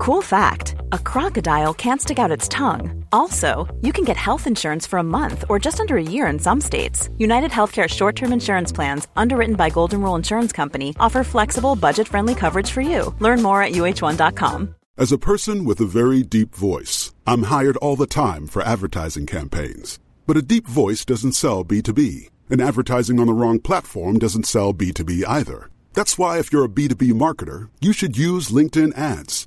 Cool fact a crocodile can't stick out its tongue. Also, you can get health insurance for a month or just under a year in some states. United Healthcare short term insurance plans, underwritten by Golden Rule Insurance Company, offer flexible, budget friendly coverage for you. Learn more at uh1.com. As a person with a very deep voice, I'm hired all the time for advertising campaigns. But a deep voice doesn't sell B2B, and advertising on the wrong platform doesn't sell B2B either. That's why, if you're a B2B marketer, you should use LinkedIn ads.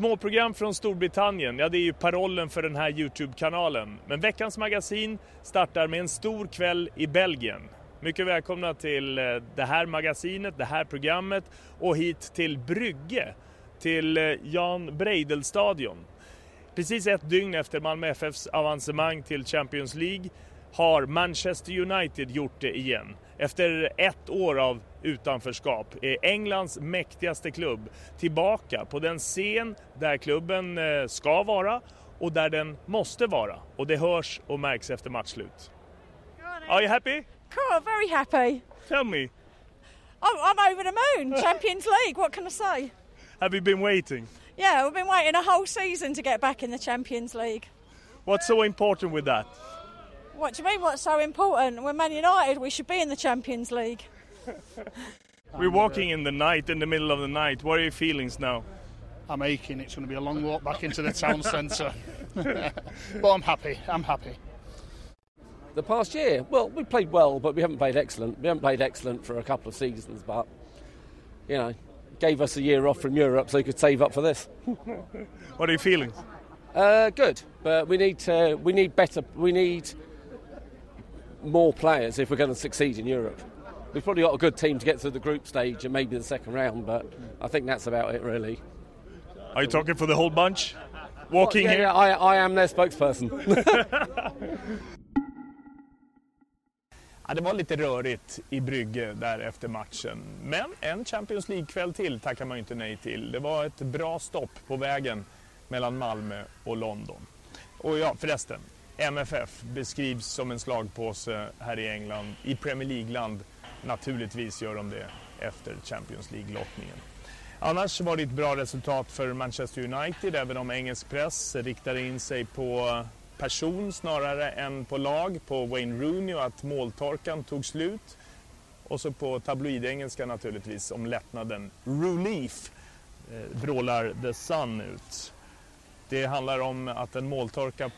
Småprogram från Storbritannien, ja det är ju parollen för den här Youtube-kanalen. Men veckans magasin startar med en stor kväll i Belgien. Mycket välkomna till eh, det här magasinet, det här programmet och hit till Brygge, till eh, Jan Breidel-stadion. Precis ett dygn efter Malmö FFs avancemang till Champions League har Manchester United gjort det igen. Efter ett år av utanförskap är Englands mäktigaste klubb tillbaka på den scen där klubben eh, ska vara och där den måste vara. Och det hörs och märks efter matchslut. Are you happy? Cool, very happy. Tell me, I'm, I'm over the moon. Champions League, what can I say? have you been waiting? Yeah, we've been waiting a whole season to get back in the Champions League. What's so important with that? What do you mean, what's so important? We're Man United, we should be in the Champions League. We're walking in the night, in the middle of the night. What are your feelings now? I'm aching. It's going to be a long walk back into the town centre. but I'm happy. I'm happy. The past year, well, we played well, but we haven't played excellent. We haven't played excellent for a couple of seasons, but you know, gave us a year off from Europe so we could save up for this. What are your feelings? Uh, good, but we need to, we need better. We need more players if we're going to succeed in Europe. We've probably got a good team to get through the group stage and maybe the second round, but I think that's about it, really. Are you talking for the whole bunch? Walking yeah, here? yeah, I, I am their spokesperson. Ja, det var lite rörigt i Brygge där efter matchen. Men en Champions League-kväll till tackar man ju inte nej till. Det var ett bra stopp på vägen mellan Malmö och London. Och ja, förresten. MFF beskrivs som en slagpåse här i England. I Premier League-land naturligtvis gör de det efter Champions League-lottningen. Annars var det ett bra resultat för Manchester United även om engelsk press riktade in sig på eh, person snarare än på lag, på Wayne Rooney och att måltorkan tog slut. Och så på tabloidengelska naturligtvis om lättnaden. Relief eh, brålar The Sun ut. Det handlar om att en måltorka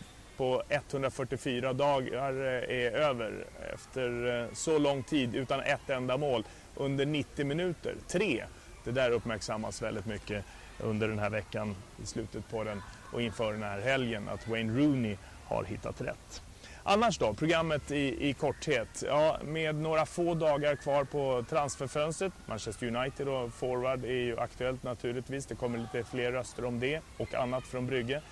på 144 dagar eh, är över efter eh, så lång tid utan ett enda mål under 90 minuter. Tre! Det där uppmärksammas väldigt mycket under den här veckan, i slutet på den och inför den här helgen, att Wayne Rooney har hittat rätt. Annars då, programmet i, i korthet. Ja, med några få dagar kvar på transferfönstret. Manchester United och forward är ju aktuellt naturligtvis. Det kommer lite fler röster om det och annat från Brygge.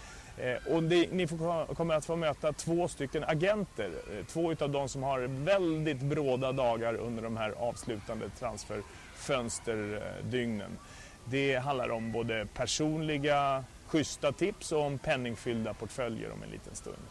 Eh, och det, ni får, kommer att få möta två stycken agenter. Eh, två utav de som har väldigt bråda dagar under de här avslutande transferfönsterdygnen. Det handlar om både personliga schyssta tips och om penningfyllda portföljer om en liten stund.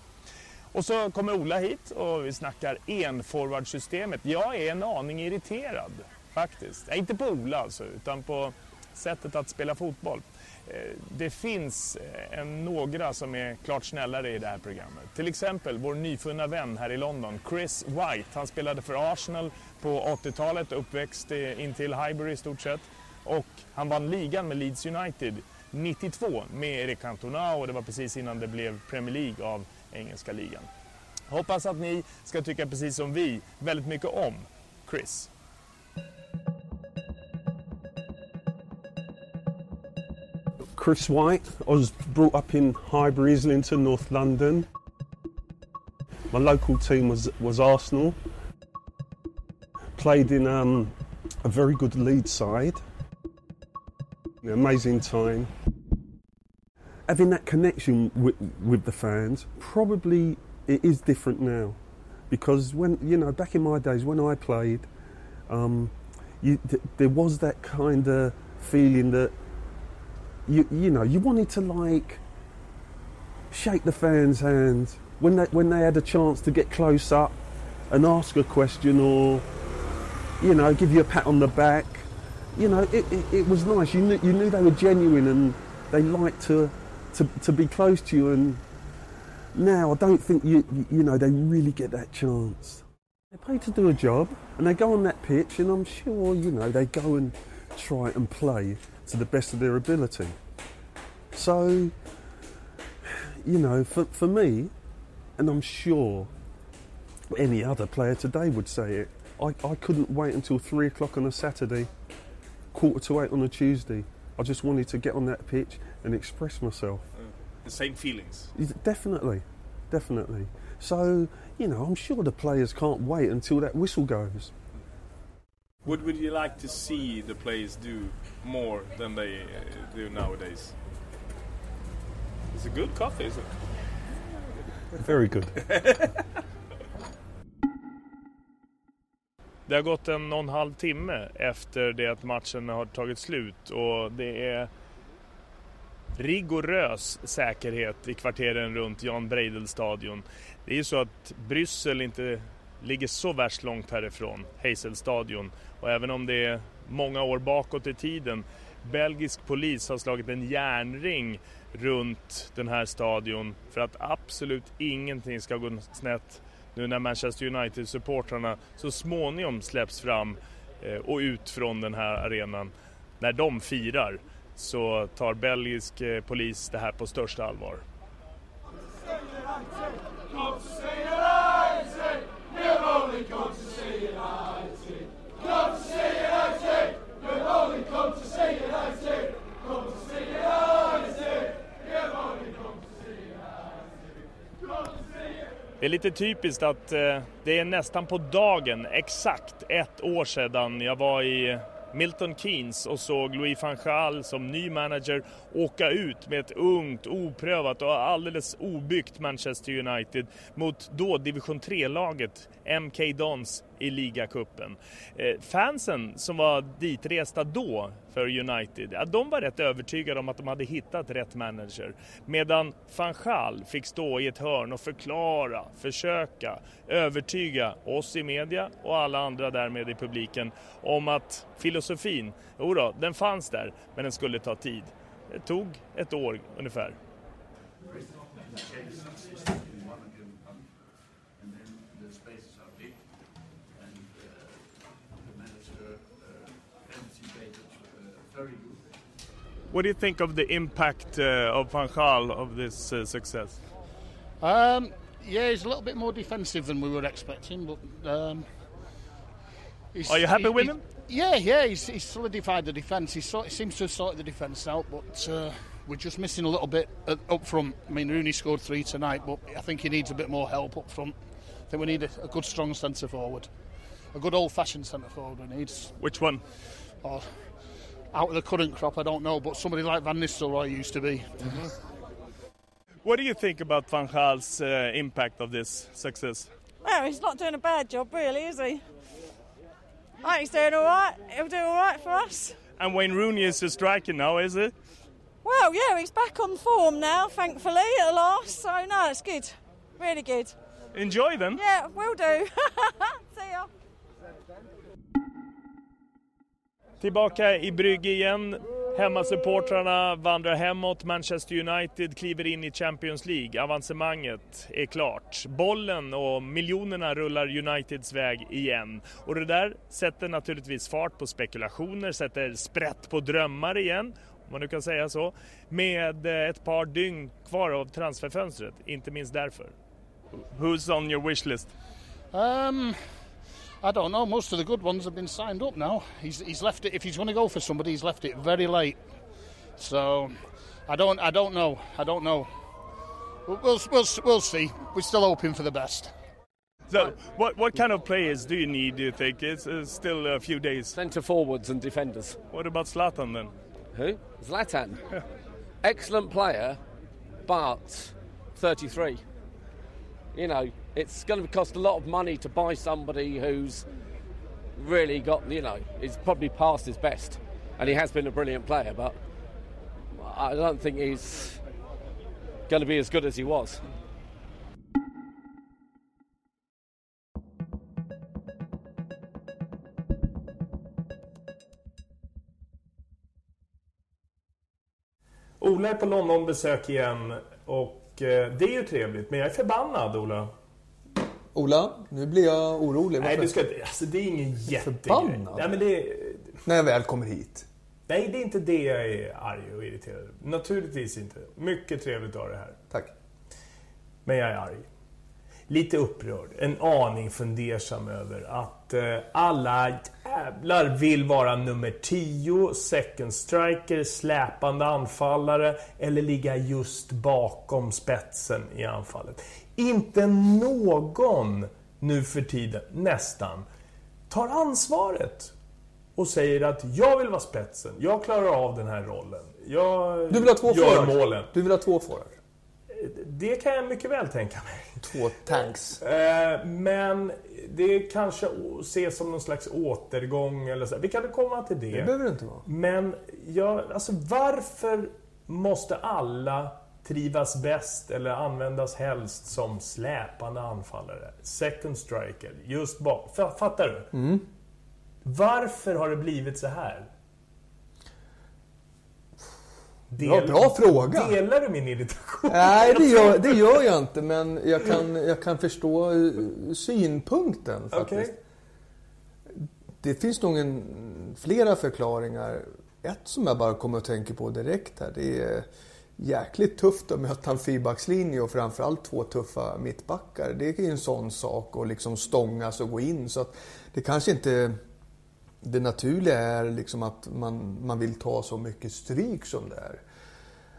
Och så kommer Ola hit och vi snackar enforwardsystemet. Jag är en aning irriterad faktiskt. Nej, inte på Ola alltså, utan på sättet att spela fotboll. Eh, det finns eh, en, några som är klart snällare i det här programmet. Till exempel vår nyfunna vän här i London, Chris White. Han spelade för Arsenal på 80-talet, uppväxt intill in till Highbury i stort sett. Och han vann ligan med Leeds United 92 med Eric Cantona och det var precis innan det blev Premier League av engelska ligan. Hoppas att ni ska tycka precis som vi väldigt mycket om Chris. Chris White. I was brought up in Highbury, Islington, North London. My local team was was Arsenal. Played in um, a very good lead side. An amazing time. Having that connection with, with the fans, probably it is different now, because when you know back in my days when I played, um, you, th- there was that kind of feeling that you you know you wanted to like shake the fans' hands when they when they had a chance to get close up and ask a question or you know give you a pat on the back. You know it, it, it was nice. You knew you knew they were genuine and they liked to to, to be close to you. And now I don't think you you- know they really get that chance. They pay to do a job and they go on that pitch and I'm sure you know they go and try and play to the best of their ability. So, you know, for, for me, and I'm sure any other player today would say it, I, I couldn't wait until three o'clock on a Saturday, quarter to eight on a Tuesday. I just wanted to get on that pitch and express myself. Uh, the same feelings. Definitely, definitely. So, you know, I'm sure the players can't wait until that whistle goes. What would you like to see the players do more than they uh, do nowadays? It's a good coffee, is it? Very good. Det har gått en och en halv timme efter det att matchen har tagit slut och det är rigorös säkerhet i kvarteren runt Jan Breidel-stadion. Det är ju så att Bryssel inte ligger så värst långt härifrån, Hazel-stadion. Och även om det är många år bakåt i tiden, belgisk polis har slagit en järnring runt den här stadion för att absolut ingenting ska gå snett nu när Manchester United-supportrarna så småningom släpps fram eh, och ut från den här arenan. När de firar så tar belgisk eh, polis det här på största allvar. Det är lite typiskt att eh, det är nästan på dagen, exakt ett år sedan jag var i Milton Keynes och såg Louis van Gaal som ny manager åka ut med ett ungt, oprövat och alldeles obyggt Manchester United mot då division 3-laget MK Dons i ligacupen. Eh, fansen som var ditresta då för United, ja, de var rätt övertygade om att de hade hittat rätt manager. Medan van Gaal fick stå i ett hörn och förklara, försöka övertyga oss i media och alla andra därmed i publiken om att filosofin, jodå, den fanns där, men den skulle ta tid. Det tog ett år ungefär. What do you think of the impact uh, of Van Gaal of this uh, success? Um, yeah, he's a little bit more defensive than we were expecting, but. Um, he's- Are you happy he- with him? Yeah, yeah, he's, he's solidified the defence. He, sort, he seems to have sorted the defence out, but uh, we're just missing a little bit up front. I mean, Rooney scored three tonight, but I think he needs a bit more help up front. I think we need a, a good, strong centre forward. A good old fashioned centre forward we need. Which one? Or, out of the current crop, I don't know, but somebody like Van Nistelrooy used to be. What do you think about Van Gaal's uh, impact of this success? Well, he's not doing a bad job, really, is he? I think he's doing all right. He'll do all right for us. And Wayne Rooney is a striker now, is it? Well, yeah, he's back on form now, thankfully, at last. So, no, it's good. Really good. Enjoy them. Yeah, will do. See ya. Tillbaka i Brygge igen. Hemmasupportrarna vandrar hemåt. Manchester United kliver in i Champions League. Avancemanget är klart. Bollen och miljonerna rullar Uniteds väg igen. Och det där sätter naturligtvis fart på spekulationer, sätter sprätt på drömmar igen. om man nu kan säga så, med eh, ett par dygn kvar av transferfönstret. Inte minst därför. Who's on your wish list? Um, I don't know. Most of the good ones have been signed up now. He's, he's left it. If he's going to go for somebody, he's left it very late. So I don't. I don't know. I don't know. We'll, we'll, we'll, we'll see. We're still hoping for the best. So, what what kind of players do you need? Do you think it's, it's still a few days? Centre forwards and defenders. What about Zlatan then? Who? Zlatan. Excellent player, but 33. You know, it's going to cost a lot of money to buy somebody who's really got, you know, he's probably past his best. And he has been a brilliant player, but I don't think he's going to be as good as he was. Ola är på Londonbesök igen och eh, det är ju trevligt, men jag är förbannad Ola. Ola, nu blir jag orolig. Nej, Varför? du ska inte... Alltså det är ingen jättegrej. Nej, men det... När jag väl kommer hit. Nej, det är inte det jag är arg och irriterad. Naturligtvis inte. Mycket trevligt att ha det här. Tack. Men jag är arg. Lite upprörd. En aning fundersam över att eh, alla jävlar vill vara nummer 10, second striker, släpande anfallare eller ligga just bakom spetsen i anfallet. Inte någon nu för tiden, nästan, tar ansvaret och säger att jag vill vara spetsen, jag klarar av den här rollen. Jag Du vill ha två gör forwards? målen. Du vill ha två forwards? Det kan jag mycket väl tänka mig. Två tanks. Eh, Men det kanske ses som någon slags återgång eller så. Vi kan komma till det. Det behöver det inte vara. Men jag, alltså varför måste alla trivas bäst eller användas helst som släpande anfallare? Second striker, just bak. Fa- Fattar du? Mm. Varför har det blivit så här? Bra, bra fråga. Delar du min irritation? Nej, det gör, det gör jag inte. Men jag kan, jag kan förstå eh, synpunkten faktiskt. Okej. Det finns nog en, flera förklaringar. Ett som jag bara kommer att tänka på direkt här. Det är jäkligt tufft att möta en fyrbackslinje och framförallt två tuffa mittbackar. Det är ju en sån sak att liksom stångas och gå in. Så att det kanske inte... Det naturliga är liksom att man, man vill ta så mycket stryk som det är.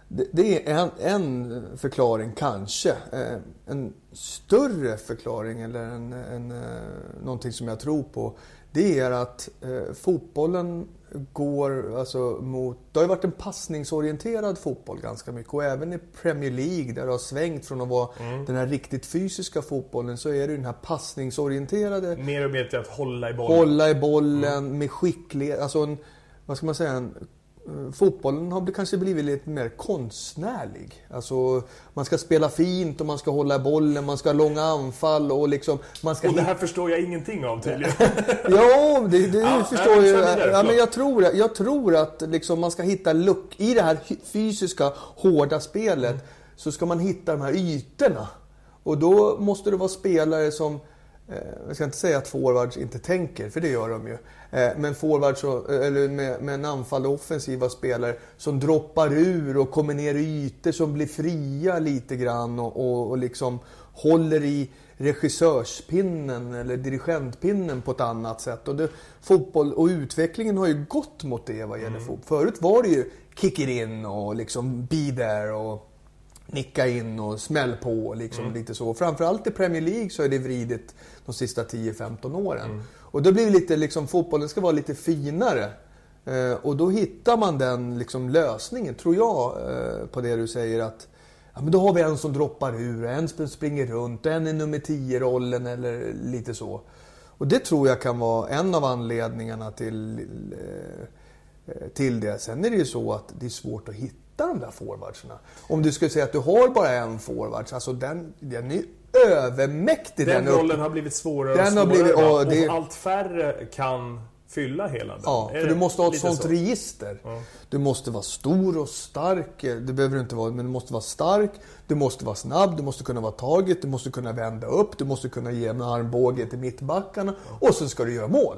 Det, det är en, en förklaring kanske. Eh, en större förklaring eller en, en, eh, någonting som jag tror på. Det är att eh, fotbollen går alltså mot... Det har ju varit en passningsorienterad fotboll ganska mycket och även i Premier League där det har svängt från att vara den här riktigt fysiska fotbollen så är det ju den här passningsorienterade Mer och mer till att hålla i bollen. hålla i bollen med skicklighet. Alltså en, vad ska man säga, en, fotbollen har kanske blivit lite mer konstnärlig. Alltså man ska spela fint och man ska hålla bollen, man ska ha långa anfall och liksom... Man ska Och det här förstår jag ingenting av tydligen. Ja, det, det Ja, förstår jag jag. Ja, men jag, tror, jag tror att liksom man ska hitta luck i det här fysiska, hårda spelet. Så ska man hitta de här ytorna. Och då måste det vara spelare som eh, jag ska inte säga att forwards inte tänker, för det gör de ju. Eh, men forwards, och, eller med, med en anfall och offensiva spelare som droppar ur och kommer ner i ytor som blir fria lite grann och, och, och liksom håller i regissörspinnen eller dirigentpinnen på ett annat sätt. Och det, fotboll och utvecklingen har ju gått mot det vad gäller fotboll. Förut var det ju kick it in och liksom be there och nicka in och smäll på. Liksom lite så. Framförallt i Premier League så är det vridit de sista 10-15 åren. Och då blir det lite liksom, fotbollen ska vara lite finare. Eh, och då hittar man den liksom, lösningen, tror jag, eh, på det du säger att Ja, men då har vi en som droppar ur, en som springer runt, en i nummer 10-rollen eller lite så. Och det tror jag kan vara en av anledningarna till, eh, till det. Sen är det ju så att det är svårt att hitta de där forwardsarna. Om du skulle säga att du har bara en forwards, alltså den, den är övermäktig. Den upp- rollen har blivit svårare Den och har svårare. blivit- va? ja, det- Och allt färre kan fylla hela den. Ja, för du måste ha ett sånt så? register. Ja. Du måste vara stor och stark. Det behöver du inte vara, men du måste vara stark. Du måste vara snabb, du måste kunna vara taget, du måste kunna vända upp, du måste kunna ge en armbåge till mittbackarna och så ska du göra mål.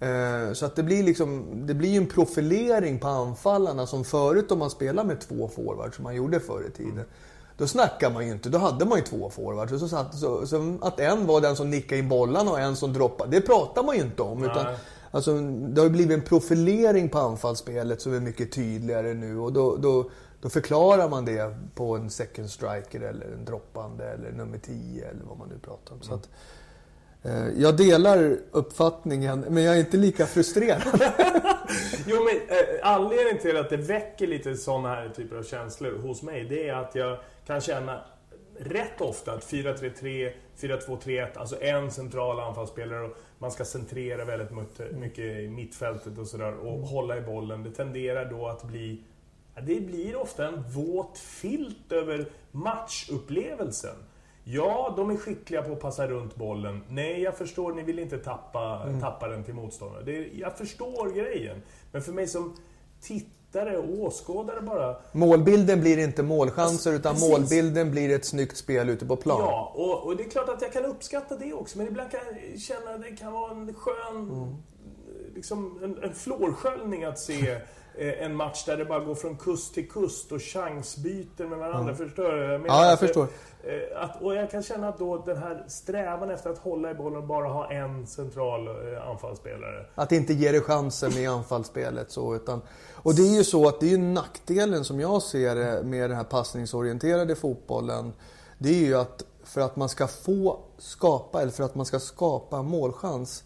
Eh, Så att det blir liksom, det blir en profilering på anfallarna som förut om man spelar med två forwards som man gjorde förr i tiden. Då snackar man ju inte, då hade man ju två forwards. Så så, så att en var den som nickade in bollarna och en som droppade, det pratar man ju inte om. Utan, alltså, det har ju blivit en profilering på anfallsspelet som är mycket tydligare nu. Och då, då, då förklarar man det på en second striker eller en droppande eller nummer 10 eller vad man nu pratar om. Så att, jag delar uppfattningen, men jag är inte lika frustrerad. Jo, men eh, anledningen till att det väcker lite sådana här typer av känslor hos mig, det är att jag kan känna rätt ofta att 4-3-3, 4-2-3-1, alltså en central anfallsspelare och man ska centrera väldigt mycket- i mittfältet och sådär och hålla i bollen. Det tenderar då att bli det blir ofta en våt filt över matchupplevelsen. Ja, de är skickliga på att passa runt bollen. Nej, jag förstår, ni vill inte tappa, tappa den till motståndare. Det är, jag förstår grejen. Men för mig som tittare och åskådare bara... Målbilden blir inte målchanser utan Precis. målbilden blir ett snyggt spel ute på plan. Ja, och, och det är klart att jag kan uppskatta det också. Men ibland kan jag känna att det kan vara en skön... Liksom en, en flårsköljning att se en match där det bara går från kust till kust och chansbyter med varandra. Förstår du? Menar, Ja, jag alltså, förstår. eh, Att, och jag kan känna att då den här strävan efter att hålla i bollen och bara ha en central eh, anfallsspelare. Att inte ge det chansen i anfallsspelet. Så, utan, och det är ju så att det är ju nackdelen som jag ser det med den här passningsorienterade fotbollen. Det är ju att för att man ska få skapa, eller för att man ska skapa en målchans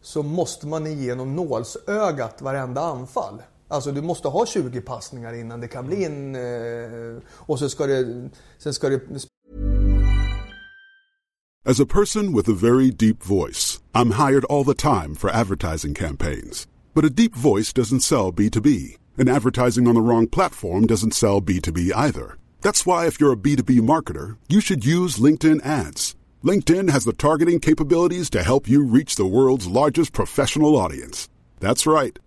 så måste man igenom nålsögat varenda anfall. Alltså du måste ha 20 passningar innan det kan bli en... Eh, och så ska det... Sen ska det As a person with a very deep voice, I'm hired all the time for advertising campaigns. But a deep voice doesn't sell B2B, and advertising on the wrong platform doesn't sell B2B either. That's why if you're a B2B marketer, you should use LinkedIn ads. LinkedIn has the targeting capabilities to help you reach the world's largest professional audience. That's right,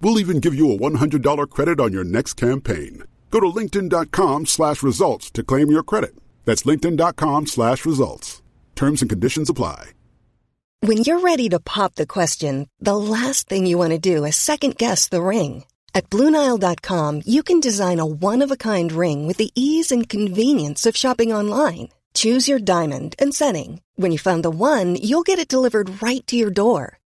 We'll even give you a $100 credit on your next campaign. Go to linkedin.com slash results to claim your credit. That's linkedin.com slash results. Terms and conditions apply. When you're ready to pop the question, the last thing you want to do is second guess the ring. At Bluenile.com, you can design a one of a kind ring with the ease and convenience of shopping online. Choose your diamond and setting. When you find the one, you'll get it delivered right to your door.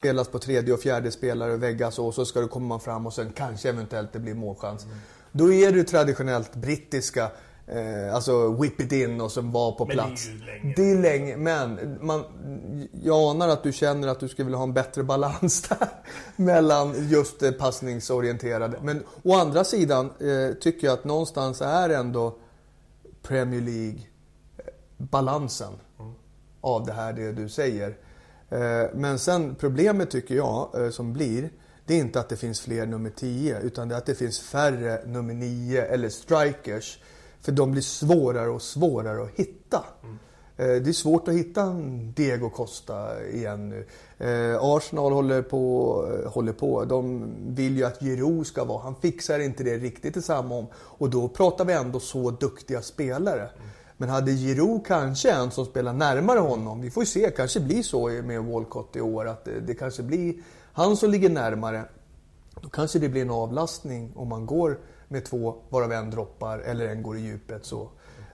spelas på tredje och fjärde spelare väggas och så ska det komma fram och sen kanske eventuellt det blir målchans. Då är det traditionellt brittiska, eh, alltså whip it in och som var på Men det är plats. ju länge. Det är länge, men man, jag anar att du känner att du skulle vilja ha en bättre balans där mellan just det passningsorienterade. Men å andra sidan eh, tycker jag att någonstans är ändå Premier League eh, balansen av det här, det du säger. Eh, Men sen problemet tycker jag eh, som blir, det är inte att det finns fler nummer 10 utan det är att det finns färre nummer 9 eller strikers. För de blir svårare och svårare att hitta. Eh, Det är svårt att hitta en Diego Costa igen nu. Arsenal håller på, håller på. De vill ju att Giroud ska vara. Han fixar inte det riktigt i samma om. Och då pratar vi ändå så duktiga spelare. Men hade Giroud kanske en som spelar närmare honom, vi får ju se, kanske blir så med Walcott i år, att det, det kanske blir han som ligger närmare. Då kanske det blir en avlastning om man går med två, varav en droppar eller en går i djupet. Så.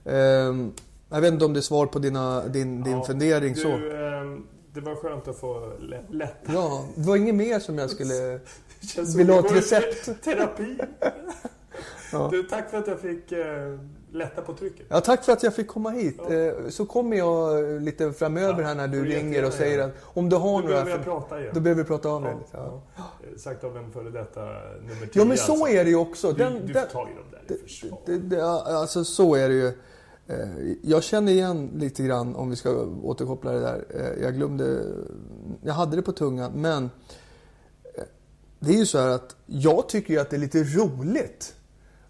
Ehm, jag vet inte om det är svar på dina, din, din Ja, fundering. du, så. ehm, det var skönt att få lä- lätta. Ja, det var inget mer som jag skulle vilja ha ett recept. Terapi. Ja. Du, tack för att jag fick eh, lätta på trycket. Ja, tack för att jag fick komma hit. Eh, Så kommer jag lite framöver här när du får ringer och säger att om du har Då några... behöver prata igen. Då behöver vi prata av Ja, dig. Ja. ja. Eh, Sagt av en före detta nummer 10. Ja, men så alltså. är det ju också. Du, Den- du den- tar ju dem där i försvar. Det, det, alltså så är det ju. Eh, Jag känner igen lite grann, om vi ska återkoppla det där. Eh, Jag glömde, jag hade det på tungan, men eh, det är ju så här att jag tycker ju att det är lite roligt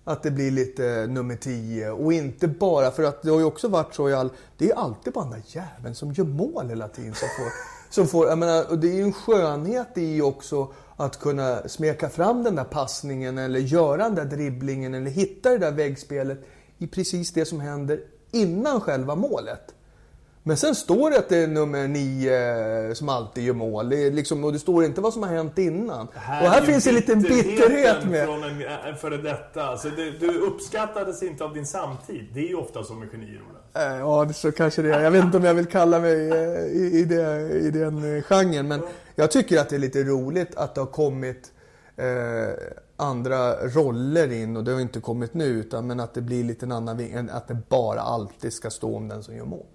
att det blir lite nummer 10 och inte bara för att det har ju också varit så i all... Det är alltid bara den där jäveln som gör mål hela tiden som får... Som får jag menar, och det är ju en skönhet i också att kunna smeka fram den där passningen eller göra den där dribblingen eller hitta det där väggspelet i precis det som händer innan själva målet. Men sen står det att det är nummer 9 som alltid gör mål. Det liksom, och det står inte vad som har hänt innan. och här är ju finns en liten bitterhet med. från en, en före detta. Alltså, du, du uppskattades inte av din samtid. Det är ju ofta så med genier. Eh, Ja, så kanske det är. Jag vet inte om jag vill kalla mig eh, i, i, det, i den eh, genren. Men jag tycker att det är lite roligt att det har kommit eh, andra roller in. Och det har inte kommit nu, utan men att det blir lite en annan vinkel. Att det bara alltid ska stå om den som gör mål.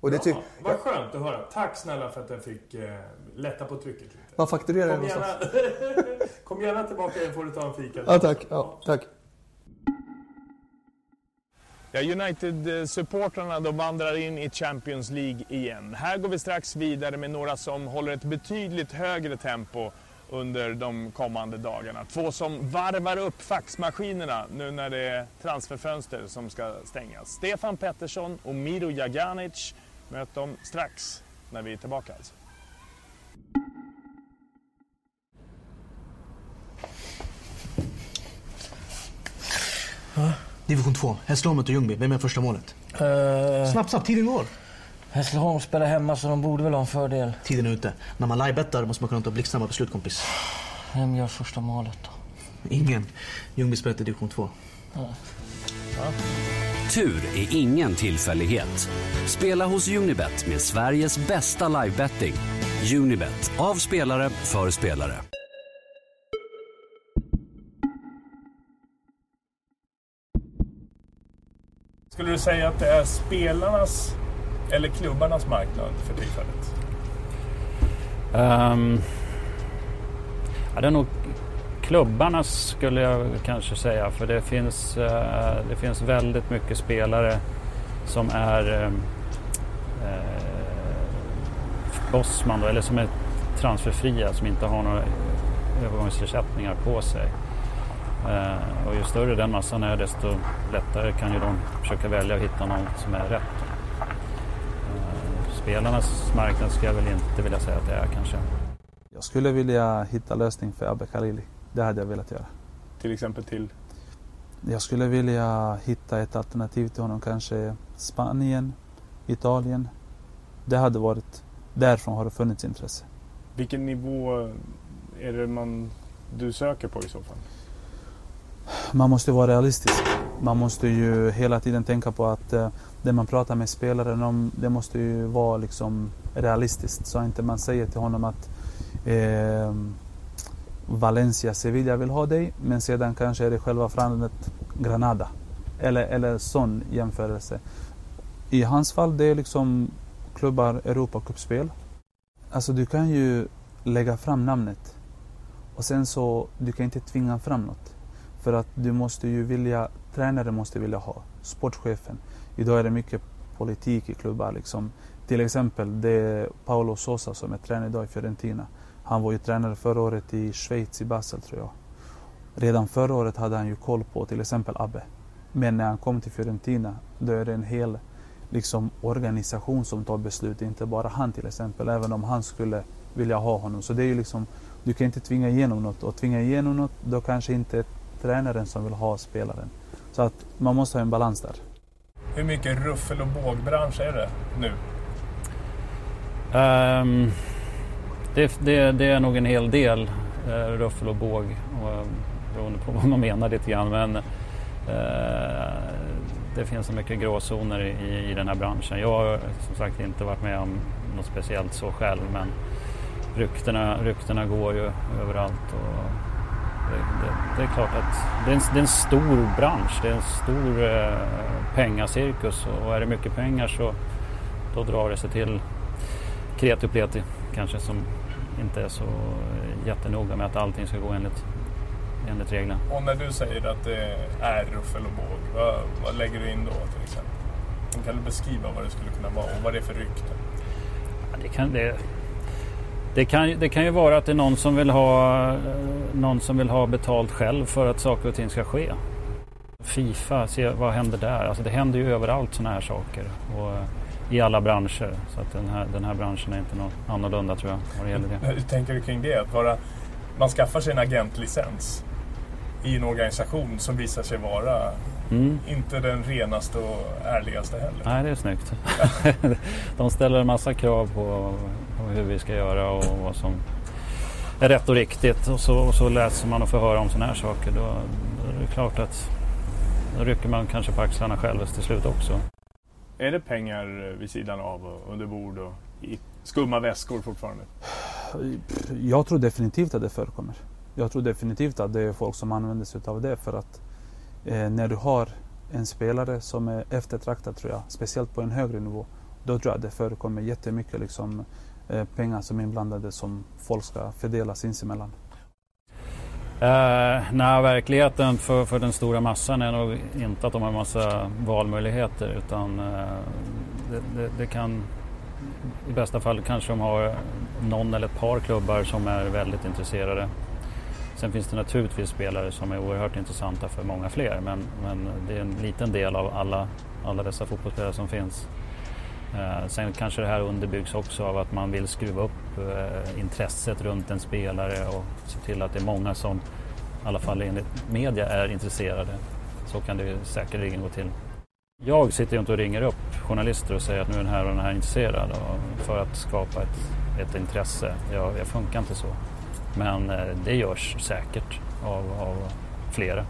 Och det ty- Ja, vad skönt att höra. Tack snälla för att jag fick eh, lätta på trycket lite. Vad fakturerar jag Kom någonstans? gärna, kom gärna tillbaka igen får du ta en fika. Ja, tack. Ja, tack. Ja, United-supportrarna de vandrar in i Champions League igen. Här går vi strax vidare med några som håller ett betydligt högre tempo under de kommande dagarna. Två som varvar upp faxmaskinerna nu när det är transferfönster som ska stängas. Stefan Pettersson och Miro Jaganic möter dem strax när vi är tillbaka alltså. Division 2. Hässleholm möter Ljungby. Vem är första målet? Uh, Snabbt, snabbt. Tiden går. Hässleholm spelar hemma så de borde väl ha en fördel. Tiden är ute. När man livebettar måste man kunna ta blixtsnabba beslut, kompis. Vem gör första målet då? Ingen. Ljungby spelar till division 2. Ja. Tur är ingen tillfällighet. Spela hos Unibet med Sveriges bästa livebetting. Unibet, av spelare för spelare. Skulle du säga att det är spelarnas eller klubbarnas marknad för tillfället? Um, ja, det är nog klubbarnas skulle jag kanske säga för det finns, eh, det finns väldigt mycket spelare som är eh, eh, Bosman då, eller som är transferfria som inte har några övergångsersättningar på sig. Eh, och ju större den massan är desto lättare kan ju de försöka välja och hitta någon som är rätt. Spelarnas marknad skulle jag väl inte vilja säga att det är kanske. Jag skulle vilja hitta lösning för Abbe Khalili. Det hade jag velat göra. Till exempel till? Jag skulle vilja hitta ett alternativ till honom. Kanske Spanien, Italien. Det hade varit... Därifrån har det funnits intresse. Vilken nivå är det man, du söker på i så fall? Man måste vara realistisk. Man måste ju hela tiden tänka på att eh, det man pratar med spelaren om, det måste ju vara liksom realistiskt. Så inte man säger till honom att eh, Valencia, Sevilla vill ha dig, men sedan kanske är det själva förhandlandet Granada. Eller, eller sån jämförelse. I hans fall, det är liksom klubbar, Europacupspel. Alltså du kan ju lägga fram namnet och sen så, du kan inte tvinga fram något. För att du måste ju vilja, tränare måste vilja ha, sportchefen. Idag är det mycket politik i klubbar. Liksom. Till exempel det är Paolo Sosa som är tränare idag i Fiorentina. Han var ju tränare förra året i Schweiz, i Basel tror jag. Redan förra året hade han ju koll på till exempel Abbe. Men när han kom till Fiorentina, då är det en hel liksom, organisation som tar beslut, inte bara han till exempel, även om han skulle vilja ha honom. Så det är ju liksom, du kan inte tvinga igenom något och tvinga igenom något, då kanske inte tränaren som vill ha spelaren. Så att man måste ha en balans där. Hur mycket ruffel och bågbransch är det nu? Um, det, det, det, är nog en hel del eh, ruffel och båg och, eh, beroende på vad man menar lite grann. Men eh, det finns så mycket gråzoner i, i den här branschen. Jag har som sagt inte varit med om något speciellt så själv men ryktena, ryktena går ju överallt. Och det, det, det är klart att det är, en, det är, en, stor bransch, det är en stor eh, pengacirkus och är det mycket pengar så då drar det sig till kreti och pleti kanske som inte är så jättenoga med att allting ska gå enligt, enligt reglerna. Och när du säger att det är ruffel och båg, vad, vad lägger du in då till exempel? Kan du beskriva vad det skulle kunna vara och vad det är för rykten? Ja, det, kan, det, det, kan, det kan ju vara att det är någon som, vill ha, någon som vill ha betalt själv för att saker och ting ska ske. Fifa, se vad händer där? Alltså det händer ju överallt sådana här saker. Och, i alla branscher. Så att den, här, den här branschen är inte något annorlunda tror jag vad det gäller det. Hur tänker du kring det? Att vara, man skaffar sig en agentlicens i en organisation som visar sig vara mm. inte den renaste och ärligaste heller. Nej, det är snyggt. De ställer en massa krav på, på, hur vi ska göra och vad som är rätt och riktigt. Och så, och så läser man och får höra om sådana här saker. Då, då är det klart att då rycker man kanske på axlarna själv till slut också. Är det pengar vid sidan av och under bord och i skumma väskor fortfarande? Jag tror definitivt att det förekommer. Jag tror definitivt att det är folk som använder sig av det för att eh, när du har en spelare som är eftertraktad tror jag, speciellt på en högre nivå, då tror jag att det förekommer jättemycket liksom, eh, pengar som är inblandade som folk ska fördela sinsemellan. Uh, nej, verkligheten för, för den stora massan är nog inte att de har massa valmöjligheter utan uh, det, det, det, kan i bästa fall kanske de har någon eller ett par klubbar som är väldigt intresserade. Sen finns det naturligtvis spelare som är oerhört intressanta för många fler men, men det är en liten del av alla, alla dessa fotbollsspelare som finns. Eh, sen kanske det här underbyggs också av att man vill skruva upp eh, intresset runt en spelare och se till att det är många som i alla fall enligt media är intresserade. Så kan det säkerligen gå till. Jag sitter ju inte och ringer upp journalister och säger att nu är den här och den här intresserad för att skapa ett, ett intresse. Jag, jag funkar inte så. Men eh, det görs säkert av, av flera.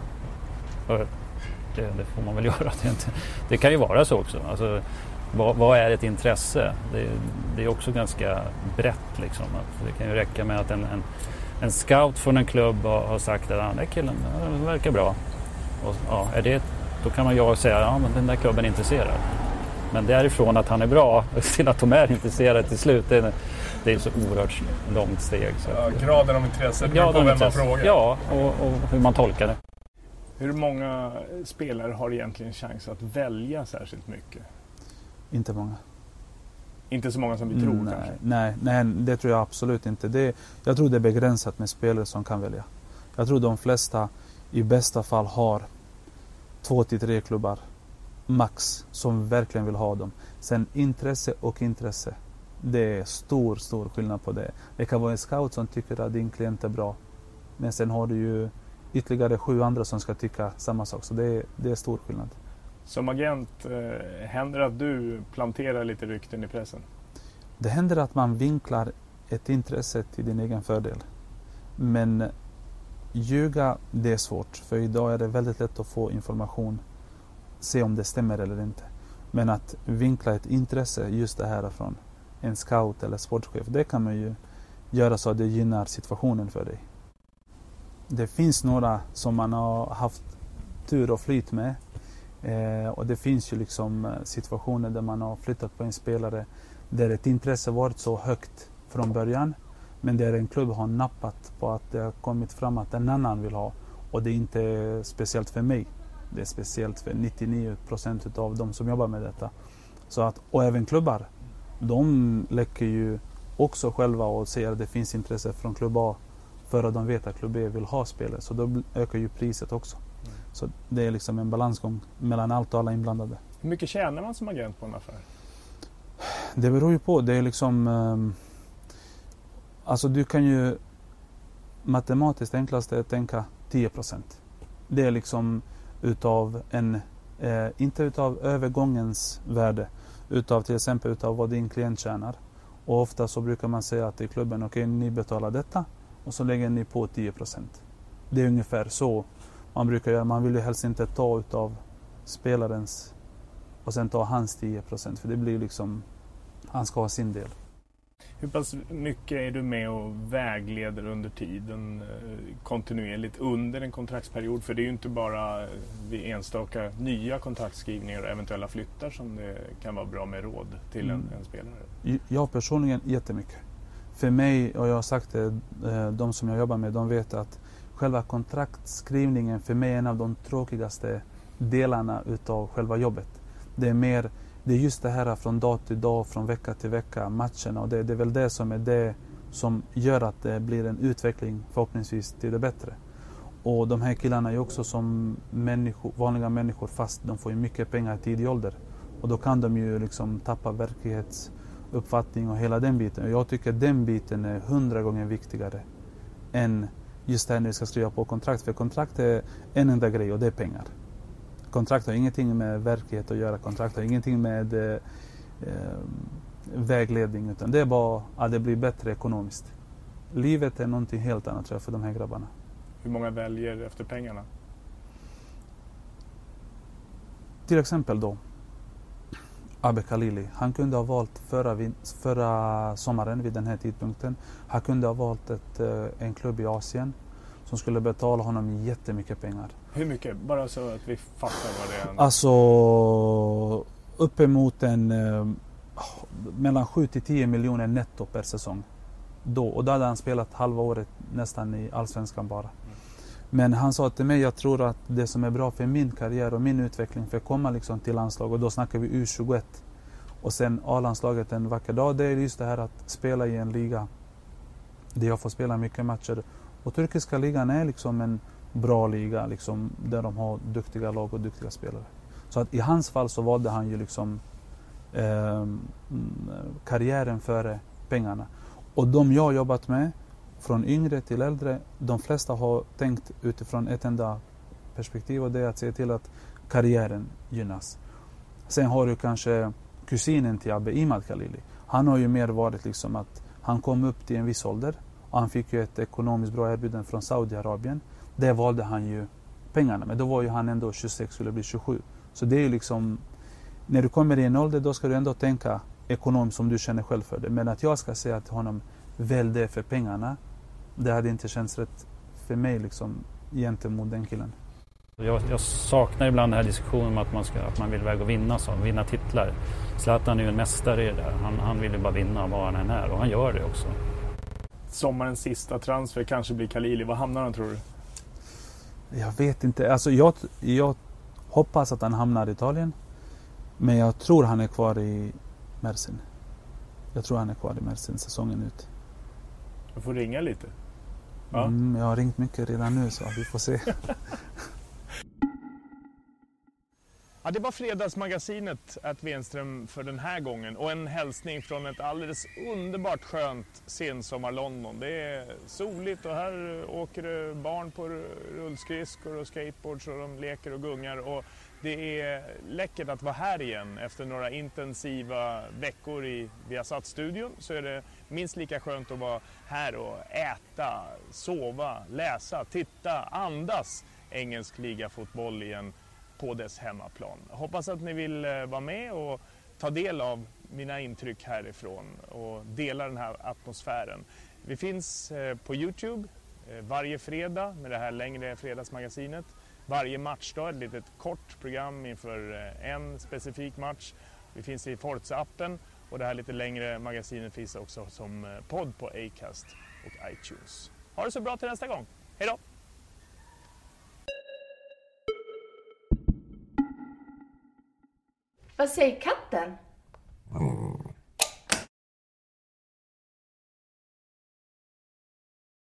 Det, det, får man väl göra. Det, inte, det kan ju vara så också. Alltså, vad, vad, är ett intresse? Det, det, är också ganska brett. Liksom. Att det kan ju räcka med att en, en, en scout från en klubb har, har sagt att ah, den där killen den verkar bra. Och, ja, är det, då kan man ju säga att ja, den där klubben är intresserad. Men därifrån att han är bra till att de är intresserade till slut, det är, det är så oerhört långt steg. Så. Ja, graden av intresse, det beror på vem man frågar. Ja, och, och hur man tolkar det. Hur många spelare har egentligen chans att välja särskilt mycket? Inte många. Inte så många som vi tror nej, kanske? Nej, nej, det tror jag absolut inte. Det, jag tror det är begränsat med spelare som kan välja. Jag tror de flesta i bästa fall har två till tre klubbar max som verkligen vill ha dem. Sen intresse och intresse. Det är stor, stor skillnad på det. Det kan vara en scout som tycker att din klient är bra. Men sen har du ju ytterligare sju andra som ska tycka samma sak. Så det är, det är stor skillnad. Som agent, eh, händer det att du planterar lite rykten i pressen? Det händer att man vinklar ett intresse till din egen fördel. Men ljuga, det är svårt. För idag är det väldigt lätt att få information, se om det stämmer eller inte. Men att vinkla ett intresse, just det här från en scout eller sportchef, det kan man ju göra så att det gynnar situationen för dig. Det finns några som man har haft tur och flyt med Eh, och det finns ju liksom eh, situationer där man har flyttat på en spelare där ett intresse varit så högt från början men där en klubb har nappat på att det har kommit fram att en annan vill ha och det är inte speciellt för mig. Det är speciellt för 99 procent av de som jobbar med detta. Så att, och även klubbar, de läcker ju också själva och säger att det finns intresse från klubb A för att de vet att klubb B vill ha spelare så då ökar ju priset också. Så det är liksom en balansgång mellan allt och alla inblandade. Hur mycket tjänar man som agent på en affär? Det beror ju på. Det är liksom... Um, alltså du kan ju matematiskt enklast är att tänka 10 procent. Det är liksom utav en, eh, inte utav övergångens värde, utav till exempel utav vad din klient tjänar. Och ofta så brukar man säga till klubben, okej okay, ni betalar detta och så lägger ni på 10 procent. Det är ungefär så man brukar göra. Man vill ju helst inte ta utav spelarens och sen ta hans 10 procent. För det blir liksom, han ska ha sin del. Hur pass mycket är du med och vägleder under tiden eh, kontinuerligt under en kontraktsperiod? För det är ju inte bara vid enstaka nya kontraktskrivningar och eventuella flyttar som det kan vara bra med råd till en, Mm. en spelare. Jag personligen jättemycket. För mig, och jag har sagt det, eh, de som jag jobbar med, de vet att själva kontraktskrivningen för mig är en av de tråkigaste delarna utav själva jobbet. Det är mer, det är just det här från dag till dag, från vecka till vecka, matcherna och det, det är väl det som är det som gör att det blir en utveckling förhoppningsvis till det bättre. Och de här killarna är också som människor, vanliga människor fast de får ju mycket pengar i tidig ålder. Och då kan de ju liksom tappa verklighetsuppfattning och hela den biten. Och jag tycker den biten är hundra gånger viktigare än just det här när vi ska skriva på kontrakt. För kontrakt är en enda grej och det är pengar. Kontrakt har ingenting med verklighet att göra. Kontrakt har ingenting med eh, eh, vägledning utan det är bara att det blir bättre ekonomiskt. Livet är någonting helt annat tror jag för de här grabbarna. Hur många väljer efter pengarna? Till exempel då Abbe Khalili. Han kunde ha valt förra, förra sommaren vid den här tidpunkten. Han kunde ha valt ett, eh, en klubb i Asien som skulle betala honom jättemycket pengar. Hur mycket? Bara så att vi fattar vad det är. Alltså uppemot en eh, mellan 7 till 10 miljoner netto per säsong. Då, och då hade han spelat halva året nästan i Allsvenskan bara. Men han sa till mig, jag tror att det som är bra för min karriär och min utveckling för att komma liksom till landslag och då snackar vi U21 och sen A-landslaget en vacker dag, det är just det här att spela i en liga där jag får spela mycket matcher. Och turkiska ligan är liksom en bra liga liksom, där de har duktiga lag och duktiga spelare. Så att i hans fall så valde han ju liksom eh, karriären före pengarna. Och de jag har jobbat med, från yngre till äldre, de flesta har tänkt utifrån ett enda perspektiv och det är att se till att karriären gynnas. Sen har du kanske kusinen till Abbe Imad Khalili. Han har ju mer varit liksom att han kom upp till en viss ålder och han fick ju ett ekonomiskt bra erbjudande från Saudiarabien. Det valde han ju pengarna, men då var ju han ändå 26, skulle bli 27. Så det är ju liksom, när du kommer i en ålder då ska du ändå tänka ekonomiskt som du känner själv för det. Men att jag ska säga till honom, välj det för pengarna, det hade inte känts rätt för mig liksom gentemot den killen. Jag, jag saknar ibland den här diskussionen om att man, ska, att man vill iväg och vinna, så, vinna titlar. Zlatan är ju en mästare i det där. Han, han vill ju bara vinna var han än är och han gör det också. Sommarens sista transfer kanske blir Khalili. Var hamnar han tror du? Jag vet inte. Alltså jag, jag hoppas att han hamnar i Italien. Men jag tror han är kvar i Mersin. Jag tror han är kvar i Mersin säsongen ut. Du får ringa lite. Ja. Mm, jag har ringt mycket redan nu så vi får se. Ja, det var Fredagsmagasinet att Wenström för den här gången och en hälsning från ett alldeles underbart skönt sensommar-London. Det är soligt och här åker barn på rullskridskor och skateboards och de leker och gungar. Och det är läckert att vara här igen efter några intensiva veckor i Viasat-studion så är det minst lika skönt att vara här och äta, sova, läsa, titta, andas engelsk ligafotboll igen på dess hemmaplan. Hoppas att ni vill eh, vara med och ta del av mina intryck härifrån och dela den här atmosfären. Vi finns eh, på Youtube eh, varje fredag med det här längre fredagsmagasinet. Varje matchdag ett litet kort program inför en specifik match. Vi finns i Forza-appen och det här lite längre magasinet finns också som podd på Acast och iTunes. Ha det så bra till nästa gång. Hej då! Vad säger katten? Mm.